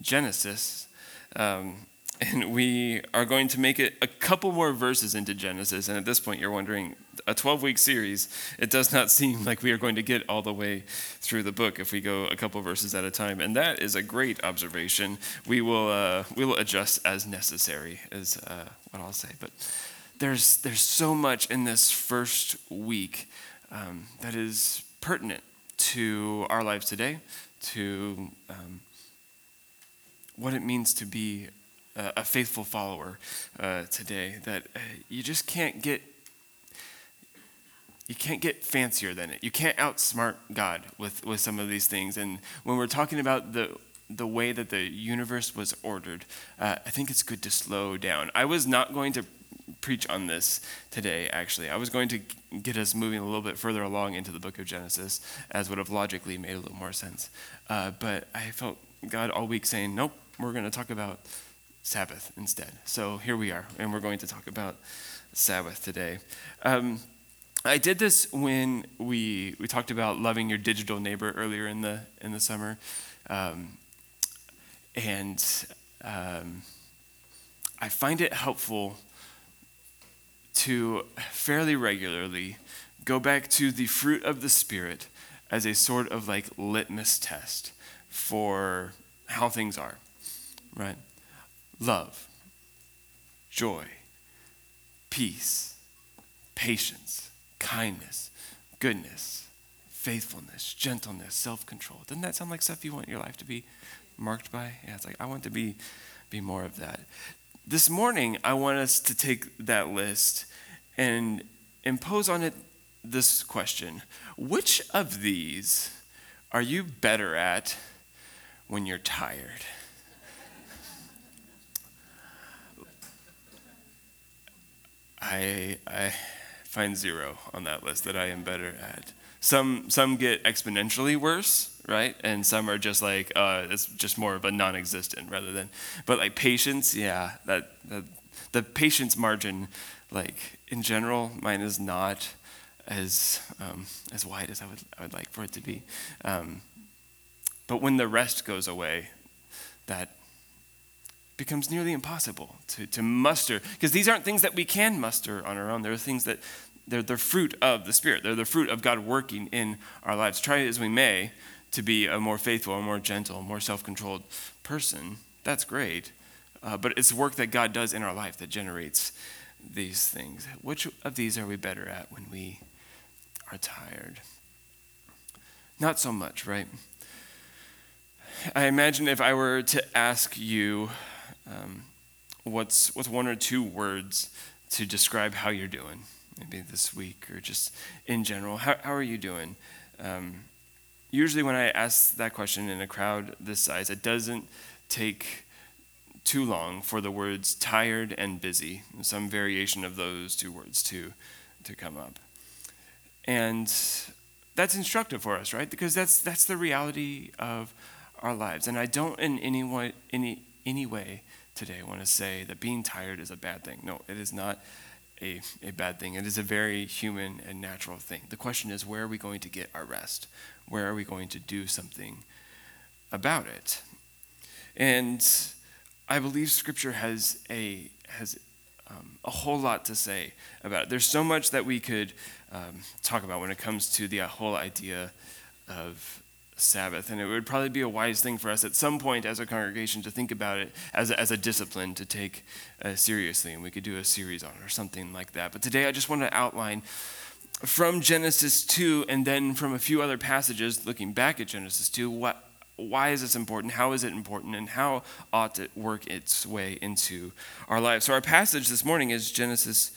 Genesis. Um, and we are going to make it a couple more verses into Genesis. And at this point, you're wondering, a 12 week series, it does not seem like we are going to get all the way through the book if we go a couple verses at a time. And that is a great observation. We will, uh, we will adjust as necessary, is uh, what I'll say. But there's, there's so much in this first week um, that is pertinent to our lives today, to um, what it means to be a, faithful follower uh, today. That uh, you just can't get you can't get fancier than it. You can't outsmart God with, with some of these things. And when we're talking about the the way that the universe was ordered, uh, I think it's good to slow down. I was not going to preach on this today, actually. I was going to get us moving a little bit further along into the book of Genesis, as would have logically made a little more sense. Uh, but I felt God all week saying, nope, we're going to talk about Sabbath instead. So here we are, and we're going to talk about Sabbath today. Um, I did this when we, we talked about loving your digital neighbor earlier in the, in the summer. Um, and um, I find it helpful to fairly regularly go back to the fruit of the Spirit as a sort of like litmus test for how things are, right? Love, joy, peace, patience, kindness, goodness, faithfulness, gentleness, self control. Doesn't that sound like stuff you want your life to be marked by? Yeah, it's like, I want to be, be more of that. This morning, I want us to take that list and impose on it this question Which of these are you better at when you're tired? I, I find zero on that list that I am better at. Some, some get exponentially worse, right? And some are just like uh, it's just more of a non-existent rather than. But like patience, yeah, that, that the patience margin, like in general, mine is not as um, as wide as I would I would like for it to be. Um, but when the rest goes away, that becomes nearly impossible to, to muster because these aren't things that we can muster on our own. They're things that they're the fruit of the Spirit. They're the fruit of God working in our lives. Try as we may, to be a more faithful, a more gentle, more self controlled person, that's great. Uh, but it's work that God does in our life that generates these things. Which of these are we better at when we are tired? Not so much, right? I imagine if I were to ask you um, what's, what's one or two words to describe how you're doing, maybe this week or just in general, how, how are you doing? Um, usually when I ask that question in a crowd this size, it doesn't take too long for the words tired and busy, some variation of those two words to, to come up. And that's instructive for us, right? Because that's, that's the reality of our lives. And I don't in any way, any, any way today want to say that being tired is a bad thing. No, it is not a, a bad thing. It is a very human and natural thing. The question is, where are we going to get our rest? Where are we going to do something about it? And I believe Scripture has a has um, a whole lot to say about it. There's so much that we could um, talk about when it comes to the whole idea of Sabbath. And it would probably be a wise thing for us at some point as a congregation to think about it as a, as a discipline to take uh, seriously. And we could do a series on it or something like that. But today I just want to outline from Genesis 2 and then from a few other passages looking back at Genesis 2 what, why is this important? How is it important? And how ought it work its way into our lives? So, our passage this morning is Genesis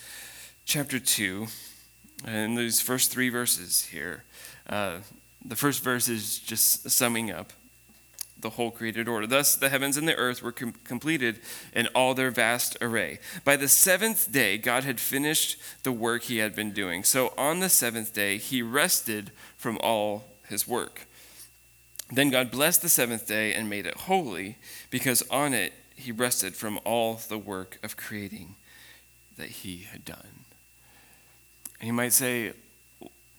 chapter 2, and these first three verses here. Uh, the first verse is just summing up the whole created order. Thus, the heavens and the earth were com- completed in all their vast array. By the seventh day, God had finished the work he had been doing. So on the seventh day, he rested from all his work. Then God blessed the seventh day and made it holy, because on it he rested from all the work of creating that he had done. And you might say,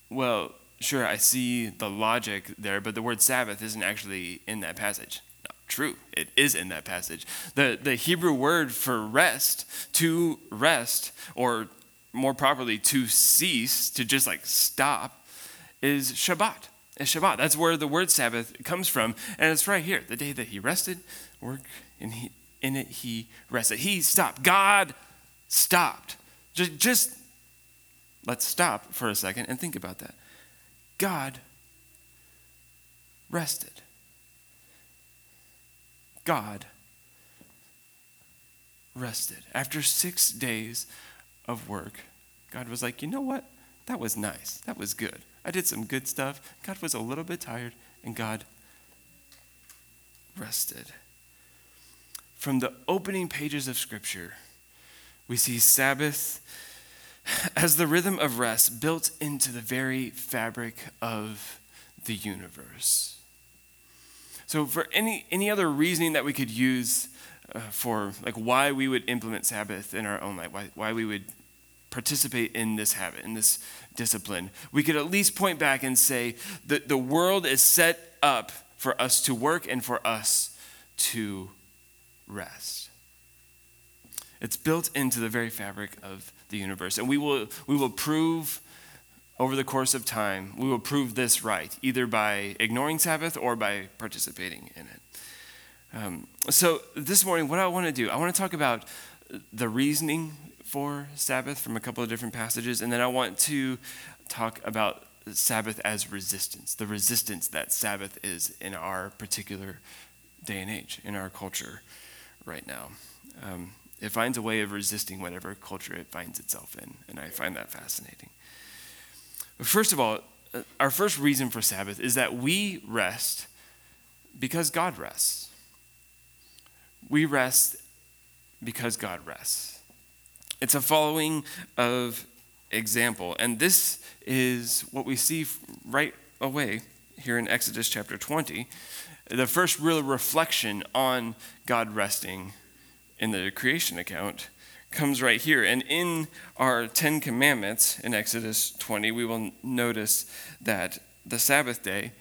well, sure, I see the logic there, but the word Sabbath isn't actually in that passage. No, true, it is in that passage. The, the Hebrew word for rest, to rest, or more properly, to cease, to just like stop, is Shabbat. It's Shabbat. That's where the word Sabbath comes from. And it's right here. The day that he rested, work, and he, in it he rested. He stopped. God stopped. Just, just let's stop for a second and think about that. God rested. God rested. After six days of work, God was like, you know what? That was nice. That was good. I did some good stuff. God was a little bit tired, and God rested. From the opening pages of Scripture, we see Sabbath as the rhythm of rest built into the very fabric of the universe. So, for any, any other reasoning that we could use uh, for like why we would implement Sabbath in our own life, why, why we would participate in this habit, in this discipline, we could at least point back and say that the world is set up for us to work and for us to rest. It's built into the very fabric of the universe. And we will, we will prove over the course of time, we will prove this right, either by ignoring Sabbath or by participating in it. Um, so, this morning, what I want to do, I want to talk about the reasoning for Sabbath from a couple of different passages, and then I want to talk about Sabbath as resistance, the resistance that Sabbath is in our particular day and age, in our culture right now. Um, it finds a way of resisting whatever culture it finds itself in, and I find that fascinating. But first of all, uh, our first reason for Sabbath is that we rest because God rests. We rest because God rests. It's a following of example, and this is what we see right away here in Exodus chapter 20. The first real reflection on God resting in the creation account comes right here. And in our Ten Commandments in Exodus 20, we will notice that the Sabbath day,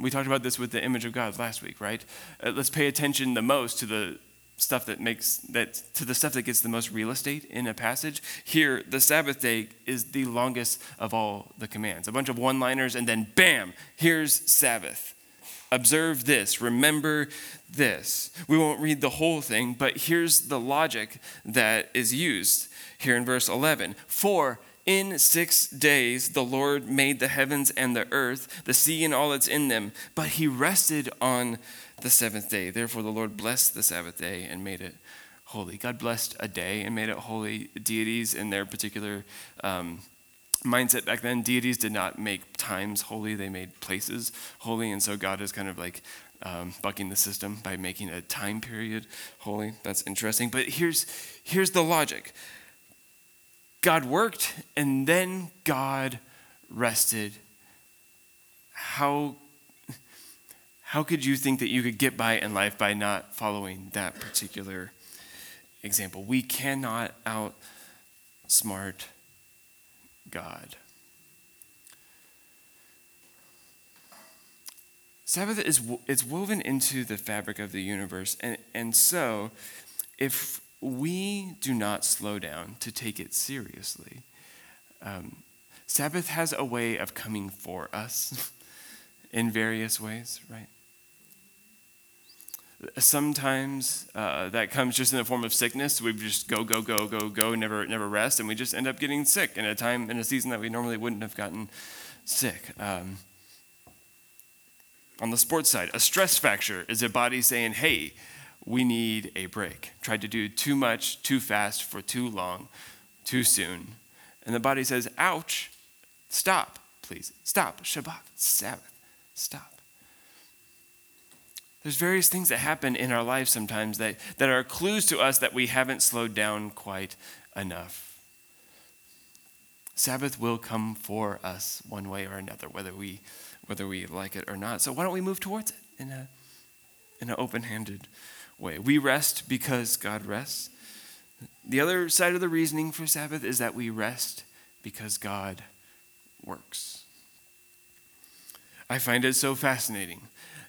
we talked about this with the image of God last week, right? Uh, let's pay attention the most to the stuff that makes that to the stuff that gets the most real estate in a passage here the sabbath day is the longest of all the commands a bunch of one liners and then bam here's sabbath Observe this, remember this. We won't read the whole thing, but here's the logic that is used here in verse 11. For in six days the Lord made the heavens and the earth, the sea and all that's in them, but he rested on the seventh day. Therefore, the Lord blessed the Sabbath day and made it holy. God blessed a day and made it holy. Deities in their particular um, mindset back then, deities did not make times holy, they made places holy. And so God is kind of like um, bucking the system by making a time period holy. That's interesting. But here's, here's the logic God worked, and then God rested. How, how could you think that you could get by in life by not following that particular example? We cannot outsmart God. Sabbath is it's woven into the fabric of the universe, and, and so if we do not slow down to take it seriously, um, Sabbath has a way of coming for us in various ways, right? Sometimes uh, that comes just in the form of sickness. We just go, go, go, go, go, never, never rest, and we just end up getting sick in a time, in a season that we normally wouldn't have gotten sick. Um, on the sports side, a stress fracture is a body saying, hey, we need a break. Tried to do too much, too fast, for too long, too soon. And the body says, ouch, stop, please. Stop. Shabbat, Sabbath, stop. There's various things that happen in our lives sometimes that, that are clues to us that we haven't slowed down quite enough. Sabbath will come for us one way or another, whether we, whether we like it or not. So why don't we move towards it in, a, in an open handed way? We rest because God rests. The other side of the reasoning for Sabbath is that we rest because God works. I find it so fascinating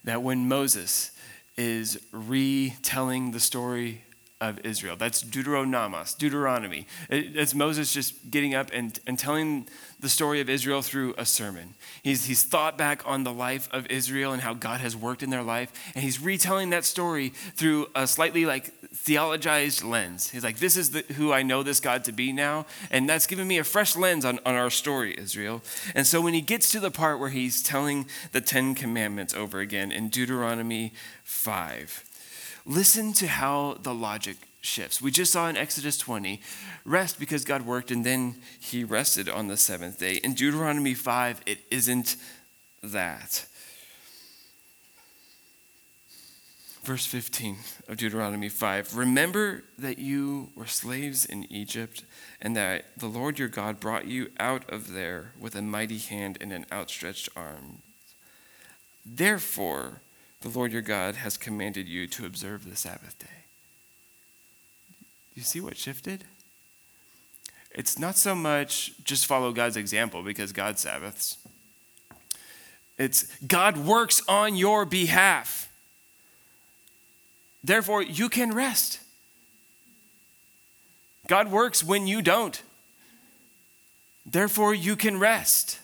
that when Moses is retelling the story of Israel. That's Deuteronomos, Deuteronomy. It's Moses just getting up and, and telling the story of Israel through a sermon. He's, he's thought back on the life of Israel and how God has worked in their life, and he's retelling that story through a slightly like theologized lens. He's like, This is the, who I know this God to be now, and that's given me a fresh lens on, on our story, Israel. And so when he gets to the part where he's telling the Ten Commandments over again in Deuteronomy 5, Listen to how the logic shifts. We just saw in Exodus 20 rest because God worked and then he rested on the seventh day. In Deuteronomy 5, it isn't that. Verse 15 of Deuteronomy 5 Remember that you were slaves in Egypt, and that the Lord your God brought you out of there with a mighty hand and an outstretched arm. Therefore, the Lord your God has commanded you to observe the Sabbath day. You see what shifted? It's not so much just follow God's example because God Sabbaths. It's God works on your behalf. Therefore, you can rest. God works when you don't. Therefore, you can rest.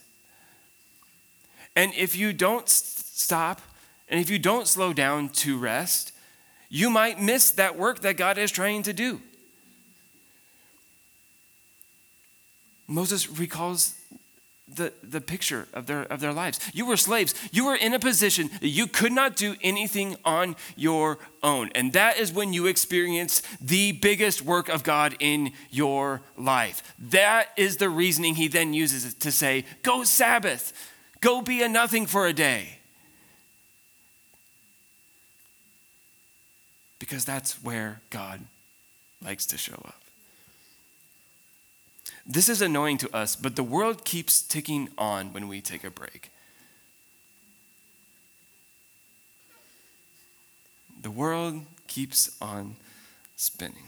And if you don't stop and if you don't slow down to rest, you might miss that work that God is trying to do. Moses recalls the, the picture of their, of their lives. You were slaves. You were in a position that you could not do anything on your own. And that is when you experience the biggest work of God in your life. That is the reasoning he then uses to say, Go Sabbath, go be a nothing for a day. because that's where God likes to show up. This is annoying to us, but the world keeps ticking on when we take a break. The world keeps on spinning.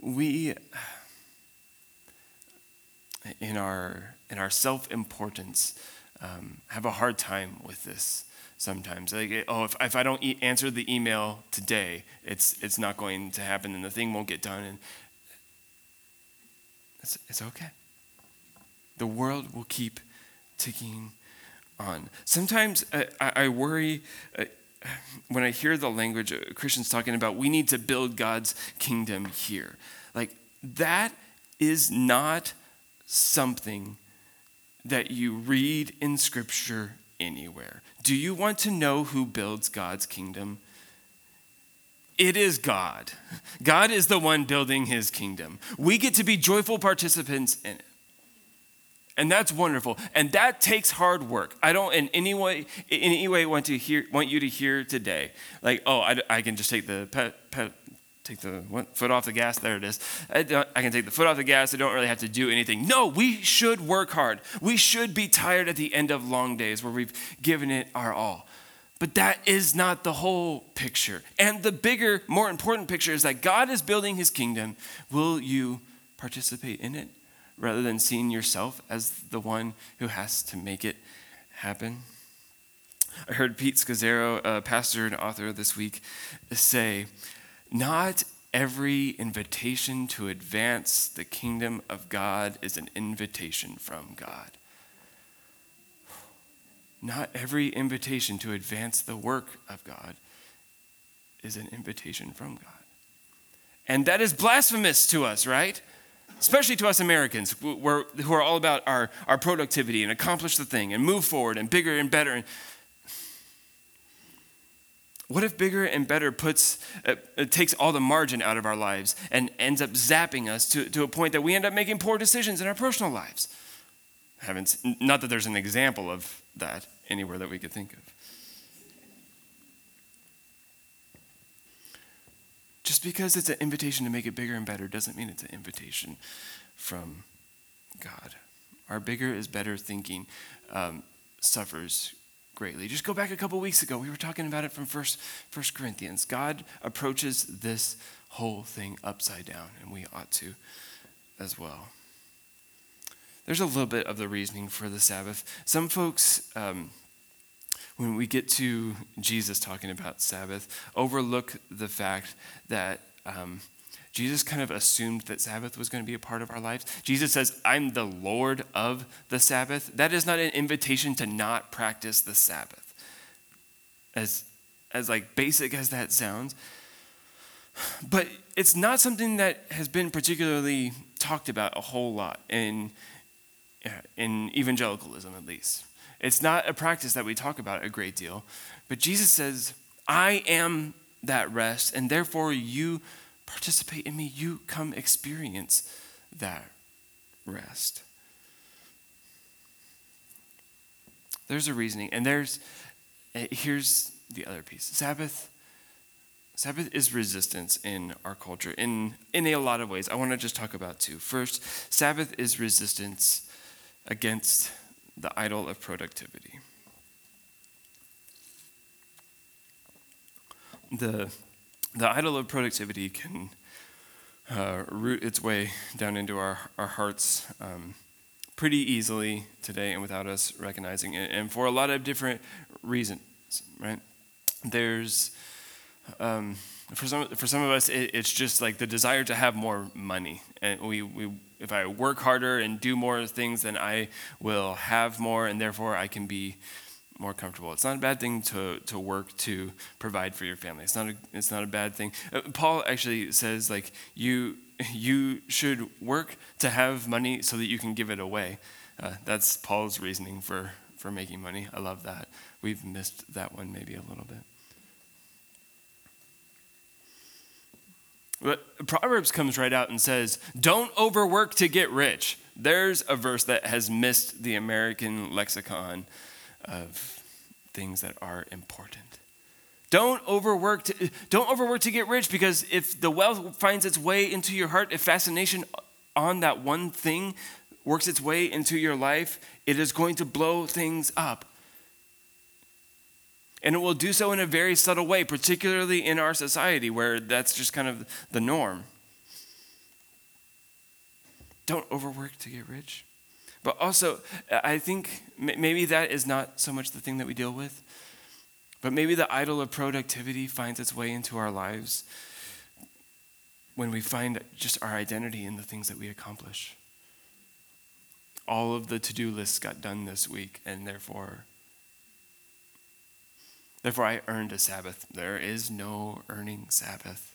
We, in our, in our self importance, um, have a hard time with this sometimes. Like, oh, if, if I don't e- answer the email today, it's, it's not going to happen and the thing won't get done. And it's, it's okay. The world will keep ticking on. Sometimes uh, I, I, worry uh, when I hear the language Christians talking about we need to build God's kingdom here. Like, that is not something that you read in Scripture anywhere. Do you want to know who builds God's kingdom? It is God. God is the one building his kingdom. We get to be joyful participants in it. And that's wonderful. And that takes hard work. I don't in any way, in any way want to hear, want you to hear today, like, oh, I, I can just take the take the foot off the gas. There it is. I, I, can take the foot off the gas. I don't really have to do anything. No, we should work hard. We should be tired at the end of long days where we've given it our all. But that is not the whole picture. And the bigger, more important picture is that God is building his kingdom. Will you participate in it rather than seeing yourself as the one who has to make it happen? I heard Pete Scazzero, a pastor and author this week, say not every invitation to advance the kingdom of God is an invitation from God. Not every invitation to advance the work of God is an invitation from God. And that is blasphemous to us, right? Especially to us Americans, who are all about our, our productivity and accomplish the thing and move forward and bigger and better. What if bigger and better puts, uh, takes all the margin out of our lives and ends up zapping us to, to a point that we end up making poor decisions in our personal lives? haven't, not that there's an example of that anywhere that we could think of. Just because it's an invitation to make it bigger and better doesn't mean it's an invitation from God. Our bigger is better thinking um, suffers greatly. Just go back a couple weeks ago. We were talking about it from First, First Corinthians. God approaches this whole thing upside down, and we ought to as well. There's a little bit of the reasoning for the Sabbath. Some folks, um, when we get to Jesus talking about Sabbath, overlook the fact that um, Jesus kind of assumed that Sabbath was going to be a part of our lives. Jesus says, I'm the Lord of the Sabbath. That is not an invitation to not practice the Sabbath. As, as like basic as that sounds, but it's not something that has been particularly talked about a whole lot in, in evangelicalism, at least. It's not a practice that we talk about a great deal. But Jesus says, I am that rest, and therefore you participate in me, you come experience that rest. There's a reasoning, and there's eh, here's the other piece. Sabbath Sabbath is resistance in our culture in, in a lot of ways. I want to just talk about two. First, Sabbath is resistance against the idol of productivity. The the idol of productivity can uh, root its way down into our, our hearts um, pretty easily today and without us recognizing it, and for a lot of different reasons, right? There's, um, for, some, for some of us, it, it's just like the desire to have more money. And we, we, if I work harder and do more things, then I will have more, and therefore I can be more comfortable. It's not a bad thing to, to work to provide for your family. It's not a, it's not a bad thing. Uh, Paul actually says like you you should work to have money so that you can give it away. Uh, that's Paul's reasoning for for making money. I love that. We've missed that one maybe a little bit. But Proverbs comes right out and says, "Don't overwork to get rich." There's a verse that has missed the American lexicon of things that are important. Don't overwork to, don't overwork to get rich because if the wealth finds its way into your heart, if fascination on that one thing works its way into your life, it is going to blow things up. And it will do so in a very subtle way, particularly in our society where that's just kind of the norm. Don't overwork to get rich. But also, I think maybe that is not so much the thing that we deal with, but maybe the idol of productivity finds its way into our lives when we find just our identity in the things that we accomplish. All of the to do lists got done this week, and therefore, therefore, I earned a Sabbath. There is no earning Sabbath.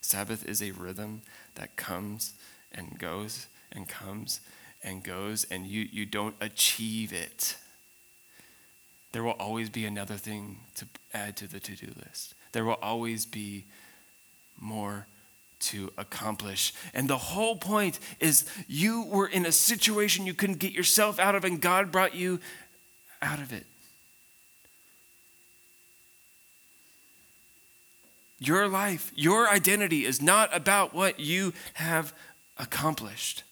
Sabbath is a rhythm that comes and goes and comes and goes, and you, you don't achieve it, there will always be another thing to add to the to do list. There will always be more to accomplish. And the whole point is you were in a situation you couldn't get yourself out of, and God brought you out of it. Your life, your identity is not about what you have accomplished.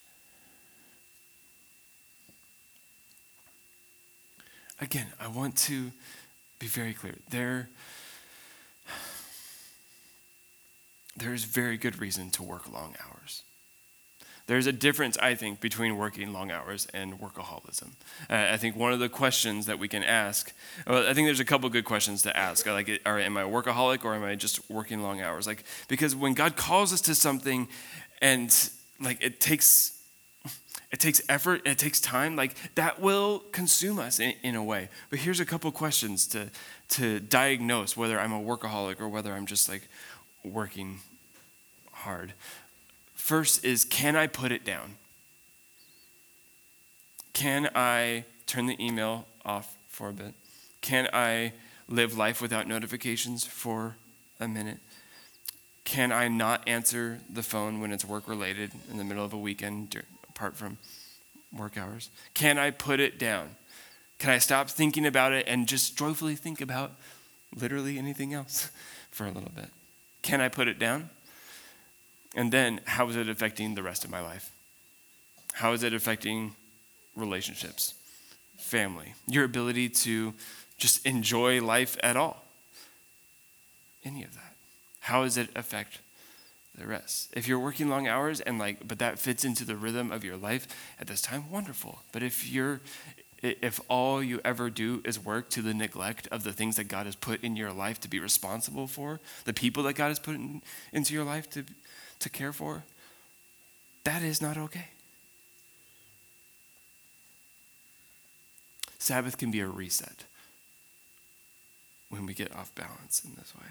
again, I want to be very clear. There, there is very good reason to work long hours. There's a difference, I think, between working long hours and workaholism. Uh, I think one of the questions that we can ask, well, I think there's a couple good questions to ask. Like, are, am I a workaholic or am I just working long hours? Like, because when God calls us to something, and like it takes it takes effort, it takes time, like that will consume us in, in a way. But here's a couple questions to, to diagnose whether I'm a workaholic or whether I'm just like working hard. First is can I put it down? Can I turn the email off for a bit? Can I live life without notifications for a minute? Can I not answer the phone when it's work related in the middle of a weekend apart from work hours? Can I put it down? Can I stop thinking about it and just joyfully think about literally anything else for a little bit? Can I put it down? And then, how is it affecting the rest of my life? How is it affecting relationships, family, your ability to just enjoy life at all? Any of that. How does it affect the rest? If you're working long hours and like, but that fits into the rhythm of your life at this time, wonderful. But if you're, if all you ever do is work to the neglect of the things that God has put in your life to be responsible for, the people that God has put in, into your life to, to care for, that is not okay. Sabbath can be a reset when we get off balance in this way.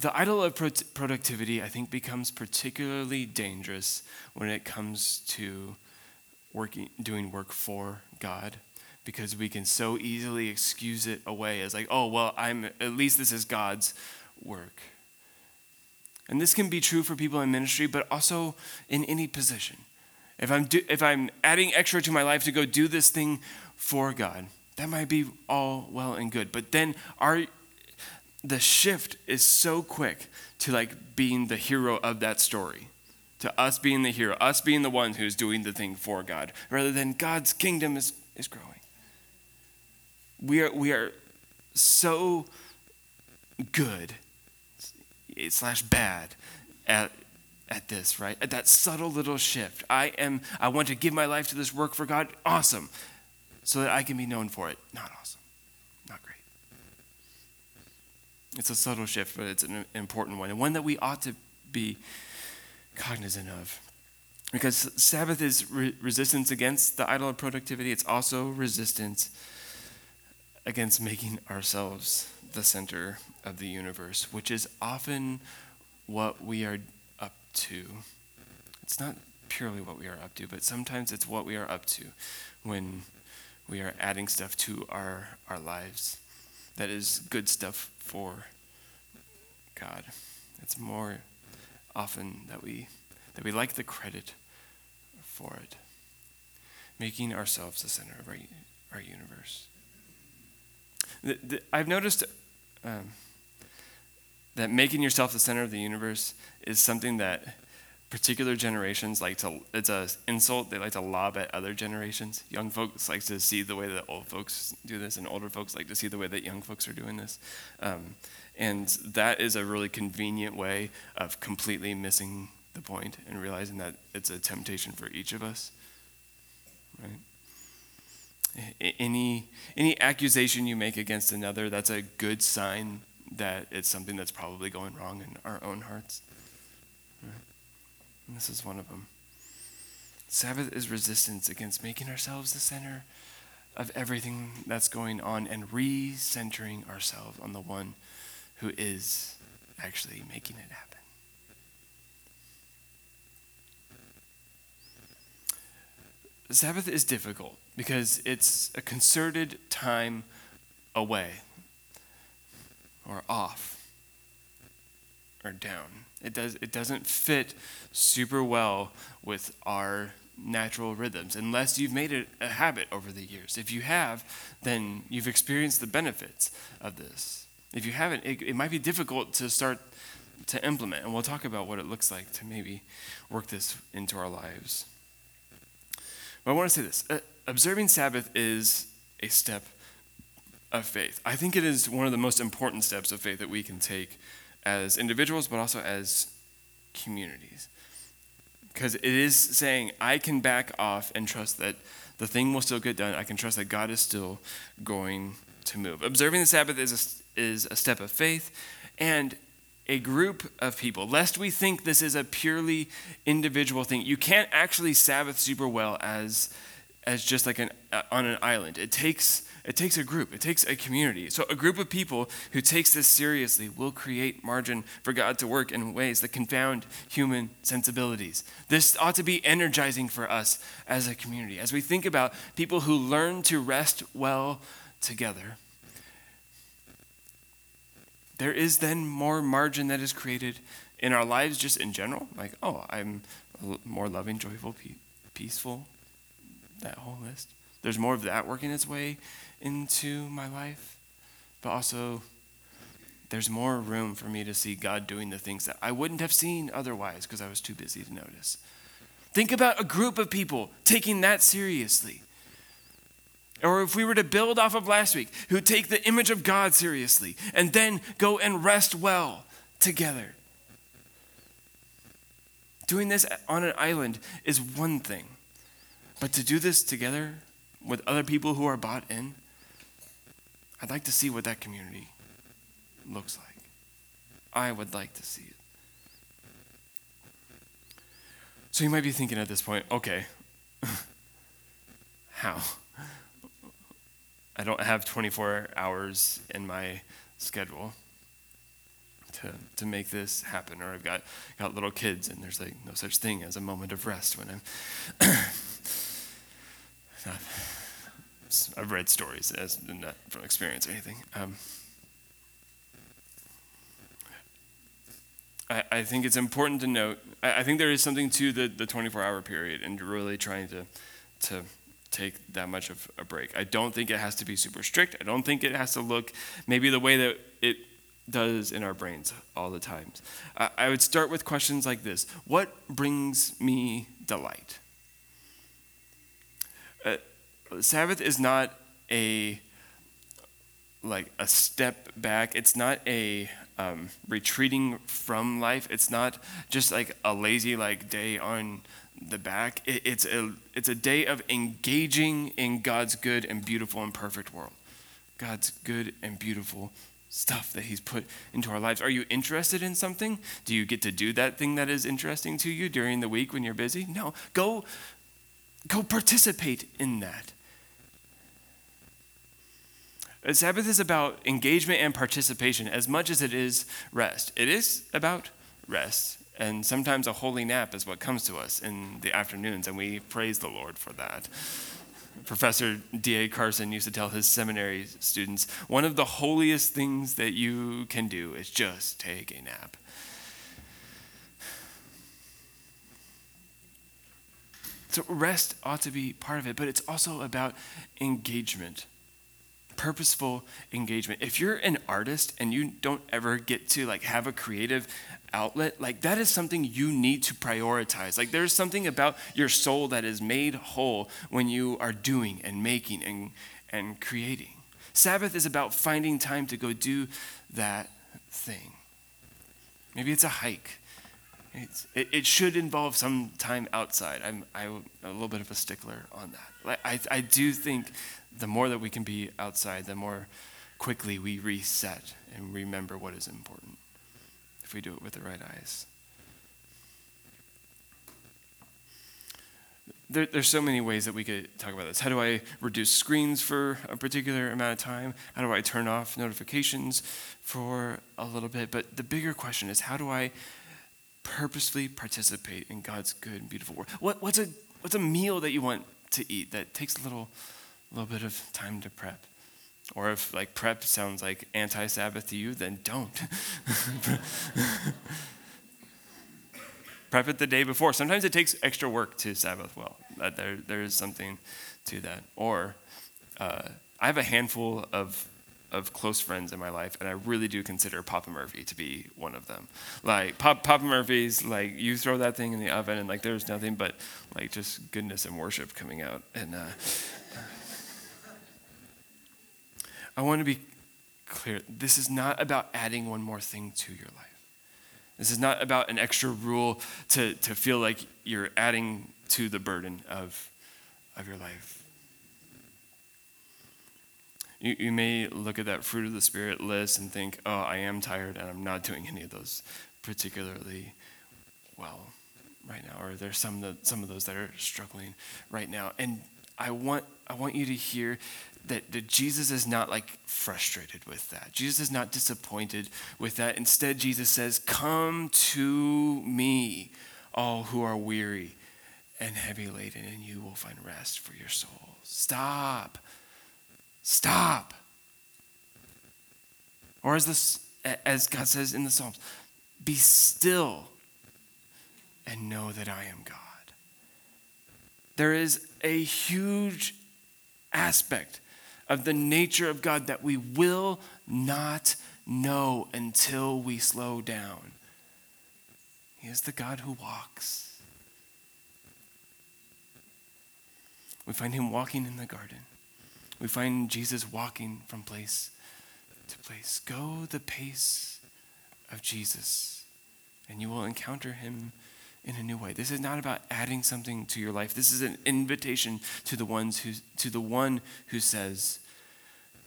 The idol of pro- productivity, I think, becomes particularly dangerous when it comes to working, doing work for God, because we can so easily excuse it away as like, oh well, I'm at least this is God's work. And this can be true for people in ministry, but also in any position. If I'm, do, if I'm adding extra to my life to go do this thing for God, that might be all well and good. But then our, the shift is so quick to like being the hero of that story, to us being the hero, us being the one who's doing the thing for God, rather than God's kingdom is, is growing. We are, we are so good slash bad at at this, right? At that subtle little shift. I am I want to give my life to this work for God. Awesome. So that I can be known for it. Not awesome. Not great. It's a subtle shift, but it's an important one and one that we ought to be cognizant of. Because Sabbath is re- resistance against the idol of productivity, it's also resistance against making ourselves the center of the universe, which is often what we are up to. It's not purely what we are up to, but sometimes it's what we are up to when we are adding stuff to our, our lives that is good stuff for God. It's more often that we that we like the credit for it, making ourselves the center of our, our universe. The, the, I've noticed um, that making yourself the center of the universe is something that particular generations like to it's an insult. They like to lob at other generations. Young folks like to see the way that old folks do this and older folks like to see the way that young folks are doing this. Um, and that is a really convenient way of completely missing the point and realizing that it's a temptation for each of us right any any accusation you make against another that's a good sign that it's something that's probably going wrong in our own hearts. This is one of them. Sabbath is resistance against making ourselves the center of everything that's going on and re centering ourselves on the one who is actually making it happen. Sabbath is difficult because it's a concerted time away or off or down. It, does, it doesn't fit super well with our natural rhythms unless you've made it a habit over the years. If you have, then you've experienced the benefits of this. If you haven't, it, it might be difficult to start to implement. And we'll talk about what it looks like to maybe work this into our lives. But I want to say this uh, observing Sabbath is a step of faith. I think it is one of the most important steps of faith that we can take as individuals, but also as communities. Because it is saying, I can back off and trust that the thing will still get done. I can trust that God is still going to move. Observing the Sabbath is a, is a step of faith and a group of people, lest we think this is a purely individual thing. You can't actually Sabbath super well as, as just like an, uh, on an island. It takes it takes a group, it takes a community. So, a group of people who takes this seriously will create margin for God to work in ways that confound human sensibilities. This ought to be energizing for us as a community. As we think about people who learn to rest well together, there is then more margin that is created in our lives just in general. Like, oh, I'm more loving, joyful, peaceful, that whole list. There's more of that working its way into my life, but also there's more room for me to see God doing the things that I wouldn't have seen otherwise because I was too busy to notice. Think about a group of people taking that seriously. Or if we were to build off of last week, who take the image of God seriously and then go and rest well together. Doing this on an island is one thing, but to do this together with other people who are bought in, I'd like to see what that community looks like. I would like to see it. So you might be thinking at this point, okay, how? I don't have 24 hours in my schedule to, to make this happen, or I've got, got little kids, and there's like no such thing as a moment of rest when I'm. I've read stories as not from experience or anything. Um, I, I think it's important to note. I, I think there is something to the, the 24 hour period and really trying to to take that much of a break. I don't think it has to be super strict. I don't think it has to look maybe the way that it does in our brains all the times. I, I would start with questions like this What brings me delight? Uh, Sabbath is not a like a step back. It's not a um, retreating from life. It's not just like a lazy like day on the back. It, it's a it's a day of engaging in God's good and beautiful and perfect world. God's good and beautiful stuff that He's put into our lives. Are you interested in something? Do you get to do that thing that is interesting to you during the week when you're busy? No. Go go participate in that. Sabbath is about engagement and participation as much as it is rest. It is about rest. And sometimes a holy nap is what comes to us in the afternoons, and we praise the Lord for that. Professor D.A. Carson used to tell his seminary students one of the holiest things that you can do is just take a nap. So, rest ought to be part of it, but it's also about engagement purposeful engagement. If you're an artist and you don't ever get to like have a creative outlet, like that is something you need to prioritize. Like there's something about your soul that is made whole when you are doing and making and, and creating. Sabbath is about finding time to go do that thing. Maybe it's a hike. It's, it, it, should involve some time outside. I'm, I'm a little bit of a stickler on that. Like, I, I do think the more that we can be outside, the more quickly we reset and remember what is important if we do it with the right eyes. There, there's so many ways that we could talk about this. How do I reduce screens for a particular amount of time? How do I turn off notifications for a little bit? But the bigger question is how do I purposefully participate in God's good and beautiful work? What, what's, a, what's a meal that you want to eat that takes a little little bit of time to prep. Or if like prep sounds like anti-Sabbath to you, then don't. prep it the day before. Sometimes it takes extra work to Sabbath well. There, there is something to that. Or uh, I have a handful of of close friends in my life, and I really do consider Papa Murphy to be one of them. Like Pop, Papa Murphy's, like you throw that thing in the oven, and like there's nothing but like just goodness and worship coming out, and uh, I want to be clear this is not about adding one more thing to your life. This is not about an extra rule to, to feel like you're adding to the burden of, of your life. You, you may look at that fruit of the Spirit list and think, oh, I am tired and I'm not doing any of those particularly well right now. Or there's some, some of those that are struggling right now. And I want, I want you to hear that, that Jesus is not like frustrated with that. Jesus is not disappointed with that. Instead, Jesus says, Come to me, all who are weary and heavy laden, and you will find rest for your souls. Stop. Stop. Or as this as God says in the Psalms, be still and know that I am God. There is a huge aspect of the nature of God that we will not know until we slow down. He is the God who walks. We find him walking in the garden. We find Jesus walking from place to place. Go the pace of Jesus, and you will encounter him in a new way. This is not about adding something to your life. This is an invitation to the ones who to the one who says,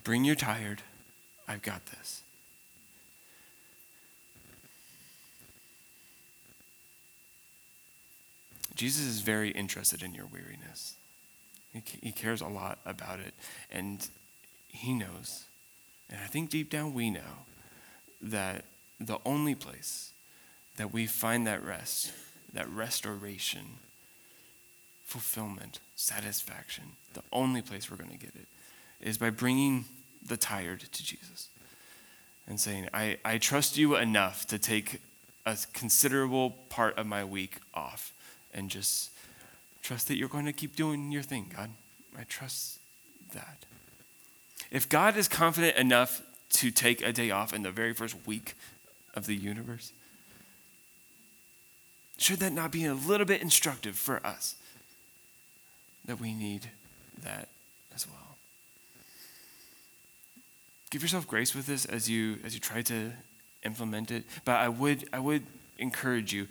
"Bring your tired. I've got this." Jesus is very interested in your weariness. He, cares a lot about it. And he knows, and I think deep down we know, that the only place that we find that rest, that restoration, fulfillment, satisfaction, the only place we're going to get it is by bringing the tired to Jesus and saying, I, I trust you enough to take a considerable part of my week off and just trust that you're going to keep doing your thing, God. I trust that. If God is confident enough to take a day off in the very first week of the universe, should that not be a little bit instructive for us that we need that as well? Give yourself grace with this as you as you try to implement it. But I would I would encourage you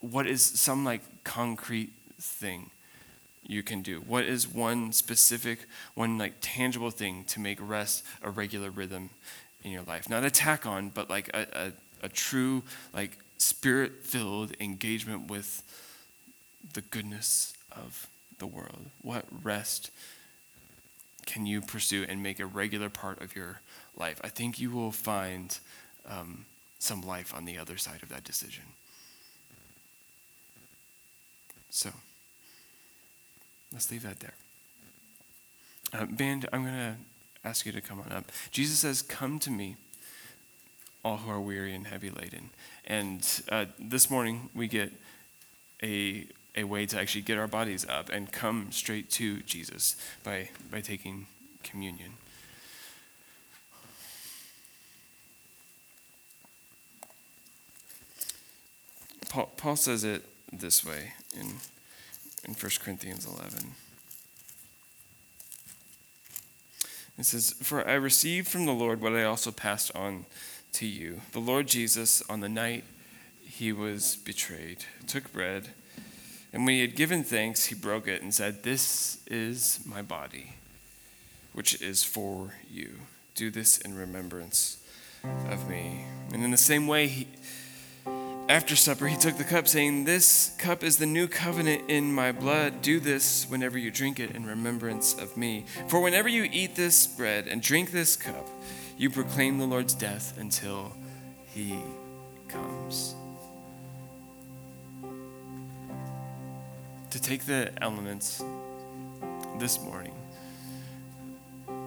what is some like concrete thing you can do? What is one specific, one like tangible thing to make rest a regular rhythm in your life? Not a tack on, but like a, a, a true, like spirit filled engagement with the goodness of the world. What rest can you pursue and make a regular part of your life? I think you will find um, some life on the other side of that decision. So, let's leave that there. Uh, band, I'm going to ask you to come on up. Jesus says, Come to me, all who are weary and heavy laden. And uh, this morning, we get a, a way to actually get our bodies up and come straight to Jesus by, by taking communion. Paul, Paul says it this way in, in 1 Corinthians 11. It says, For I received from the Lord what I also passed on to you. The Lord Jesus, on the night he was betrayed, took bread, and when he had given thanks, he broke it and said, This is my body, which is for you. Do this in remembrance of me. And in the same way, he after supper, he took the cup, saying, This cup is the new covenant in my blood. Do this whenever you drink it in remembrance of me. For whenever you eat this bread and drink this cup, you proclaim the Lord's death until he comes. To take the elements this morning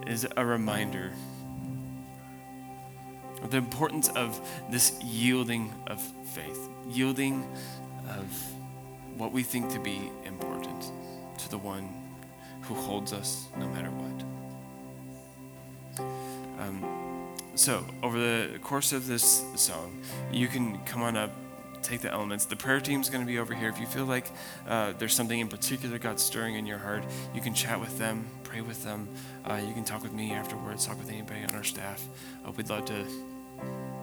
is a reminder of the importance of this yielding of faith, yielding of what we think to be important to the one who holds us no matter what. So, over the course of this song, you can come on up, take the elements. The prayer team's going to be over here. If you feel like uh, there's something in particular God's stirring in your heart, you can chat with them, pray with them. Uh, you can talk with me afterwards, talk with anybody on our staff. Uh, we'd love to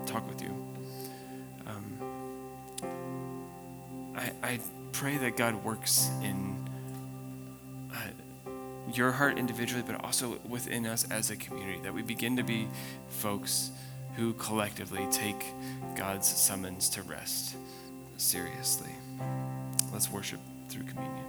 talk with you. Um, I, I pray that God works in your heart individually, but also within us as a community, that we begin to be folks who collectively take God's summons to rest seriously. Let's worship through communion.